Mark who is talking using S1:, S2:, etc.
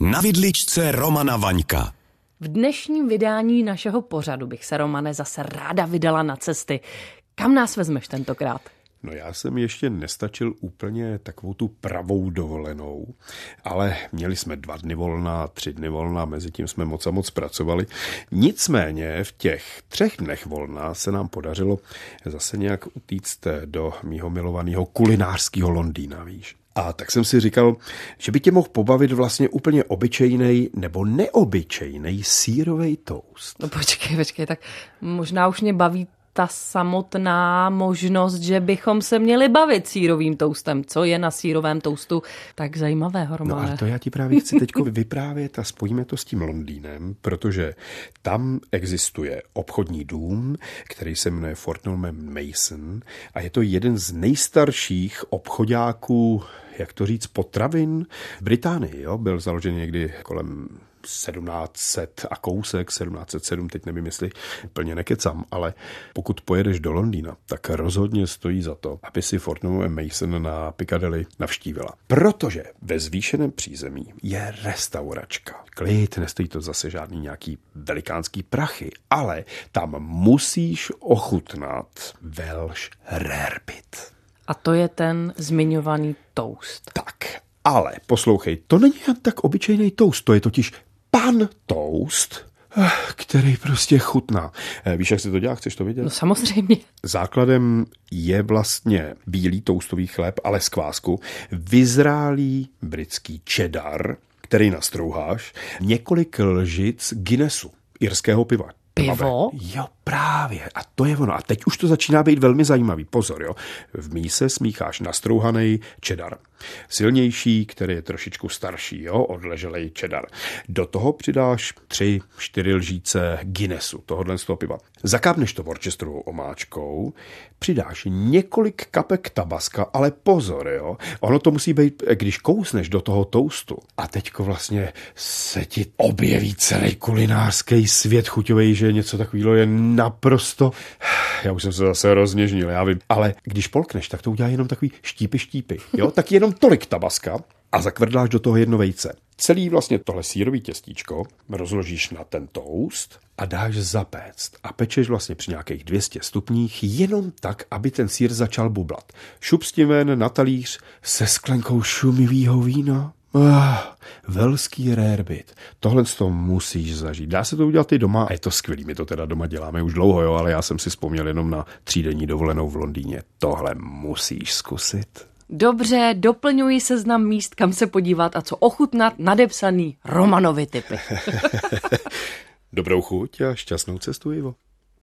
S1: Na vidličce Romana Vaňka.
S2: V dnešním vydání našeho pořadu bych se, Romane, zase ráda vydala na cesty. Kam nás vezmeš tentokrát?
S3: No já jsem ještě nestačil úplně takovou tu pravou dovolenou, ale měli jsme dva dny volna, tři dny volna, mezi tím jsme moc a moc pracovali. Nicméně v těch třech dnech volna se nám podařilo zase nějak utíct do mýho milovaného kulinářského Londýna, víš. A tak jsem si říkal, že by tě mohl pobavit vlastně úplně obyčejný nebo neobyčejný sírový toast.
S2: No počkej, počkej, tak možná už mě baví ta samotná možnost, že bychom se měli bavit sírovým toustem. Co je na sírovém toustu tak zajímavého, Romane?
S3: No a to já ti právě chci teď vyprávět a spojíme to s tím Londýnem, protože tam existuje obchodní dům, který se jmenuje Fortnum Mason a je to jeden z nejstarších obchodáků jak to říct, potravin v Británii. Jo? Byl založen někdy kolem 1700 a kousek, 1707, teď nevím, jestli úplně nekecam, ale pokud pojedeš do Londýna, tak rozhodně stojí za to, aby si Fortnum Mason na Piccadilly navštívila. Protože ve zvýšeném přízemí je restauračka. Klid, nestojí to zase žádný nějaký velikánský prachy, ale tam musíš ochutnat Welsh Rarebit.
S2: A to je ten zmiňovaný toast.
S3: Tak, ale poslouchej, to není jen tak obyčejný toast, to je totiž pan toast, eh, který prostě chutná. Eh, víš, jak se to dělá? Chceš to vidět?
S2: No samozřejmě.
S3: Základem je vlastně bílý toustový chléb, ale z kvásku, vyzrálý britský cheddar, který nastrouháš, několik lžic Guinnessu, irského piva.
S2: Pivo?
S3: Jo, právě. A to je ono. A teď už to začíná být velmi zajímavý. Pozor, jo. V míse smícháš nastrouhaný cheddar. Silnější, který je trošičku starší, jo, odleželej cheddar. Do toho přidáš tři, čtyři lžíce Guinnessu, tohohle z toho piva. Zakápneš to worcesterovou omáčkou, přidáš několik kapek tabaska, ale pozor, jo. Ono to musí být, když kousneš do toho toustu a teďko vlastně se ti objeví celý kulinářský svět chuťový, že něco takového je naprosto... Já už jsem se zase rozněžnil, já vím. Ale když polkneš, tak to udělá jenom takový štípy, štípy. Jo? Tak jenom tolik tabaska a zakvrdláš do toho jedno vejce. Celý vlastně tohle sírový těstíčko rozložíš na ten toast a dáš zapéct. A pečeš vlastně při nějakých 200 stupních jenom tak, aby ten sír začal bublat. Šup s tím ven na talíř se sklenkou šumivého vína Ah, velský rarebit. Tohle to musíš zažít. Dá se to udělat i doma a je to skvělý. My to teda doma děláme už dlouho, jo, ale já jsem si vzpomněl jenom na třídenní dovolenou v Londýně. Tohle musíš zkusit.
S2: Dobře, doplňuji seznam míst, kam se podívat a co ochutnat, nadepsaný Romanovi typy.
S3: Dobrou chuť a šťastnou cestu, Ivo.